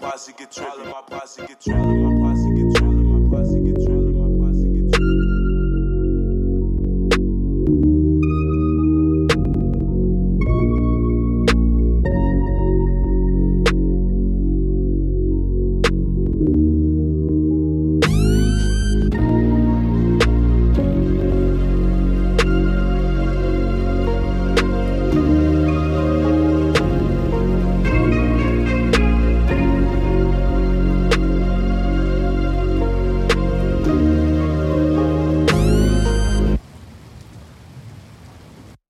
my posse get trippin', my posse get trippin', my posse.